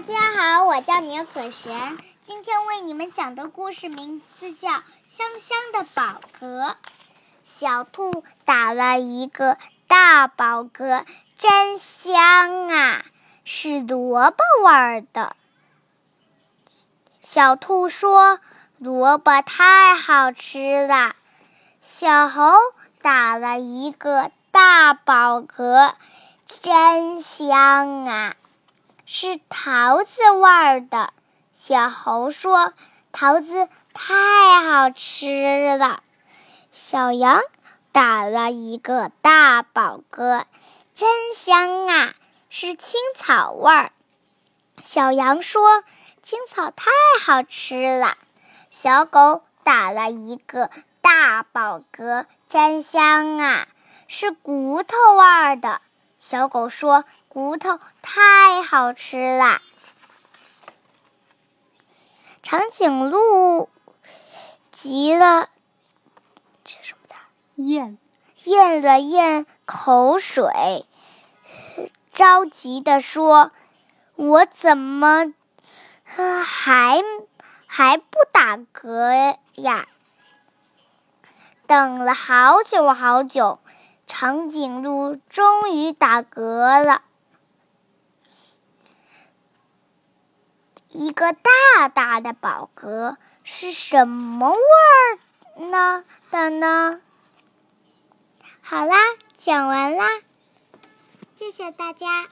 大家好，我叫牛可璇，今天为你们讲的故事名字叫《香香的饱嗝》。小兔打了一个大饱嗝，真香啊，是萝卜味儿的。小兔说：“萝卜太好吃了。”小猴打了一个大饱嗝，真香啊。是桃子味儿的，小猴说：“桃子太好吃了。”小羊打了一个大饱嗝，真香啊！是青草味儿。小羊说：“青草太好吃了。”小狗打了一个大饱嗝，真香啊！是骨头味儿的。小狗说。骨头太好吃啦！长颈鹿急了，这什么字？咽，咽了咽口水，着急的说：“我怎么还还不打嗝呀？”等了好久好久，长颈鹿终于打嗝了。一个大大的饱嗝是什么味儿呢的呢？好啦，讲完啦，谢谢大家。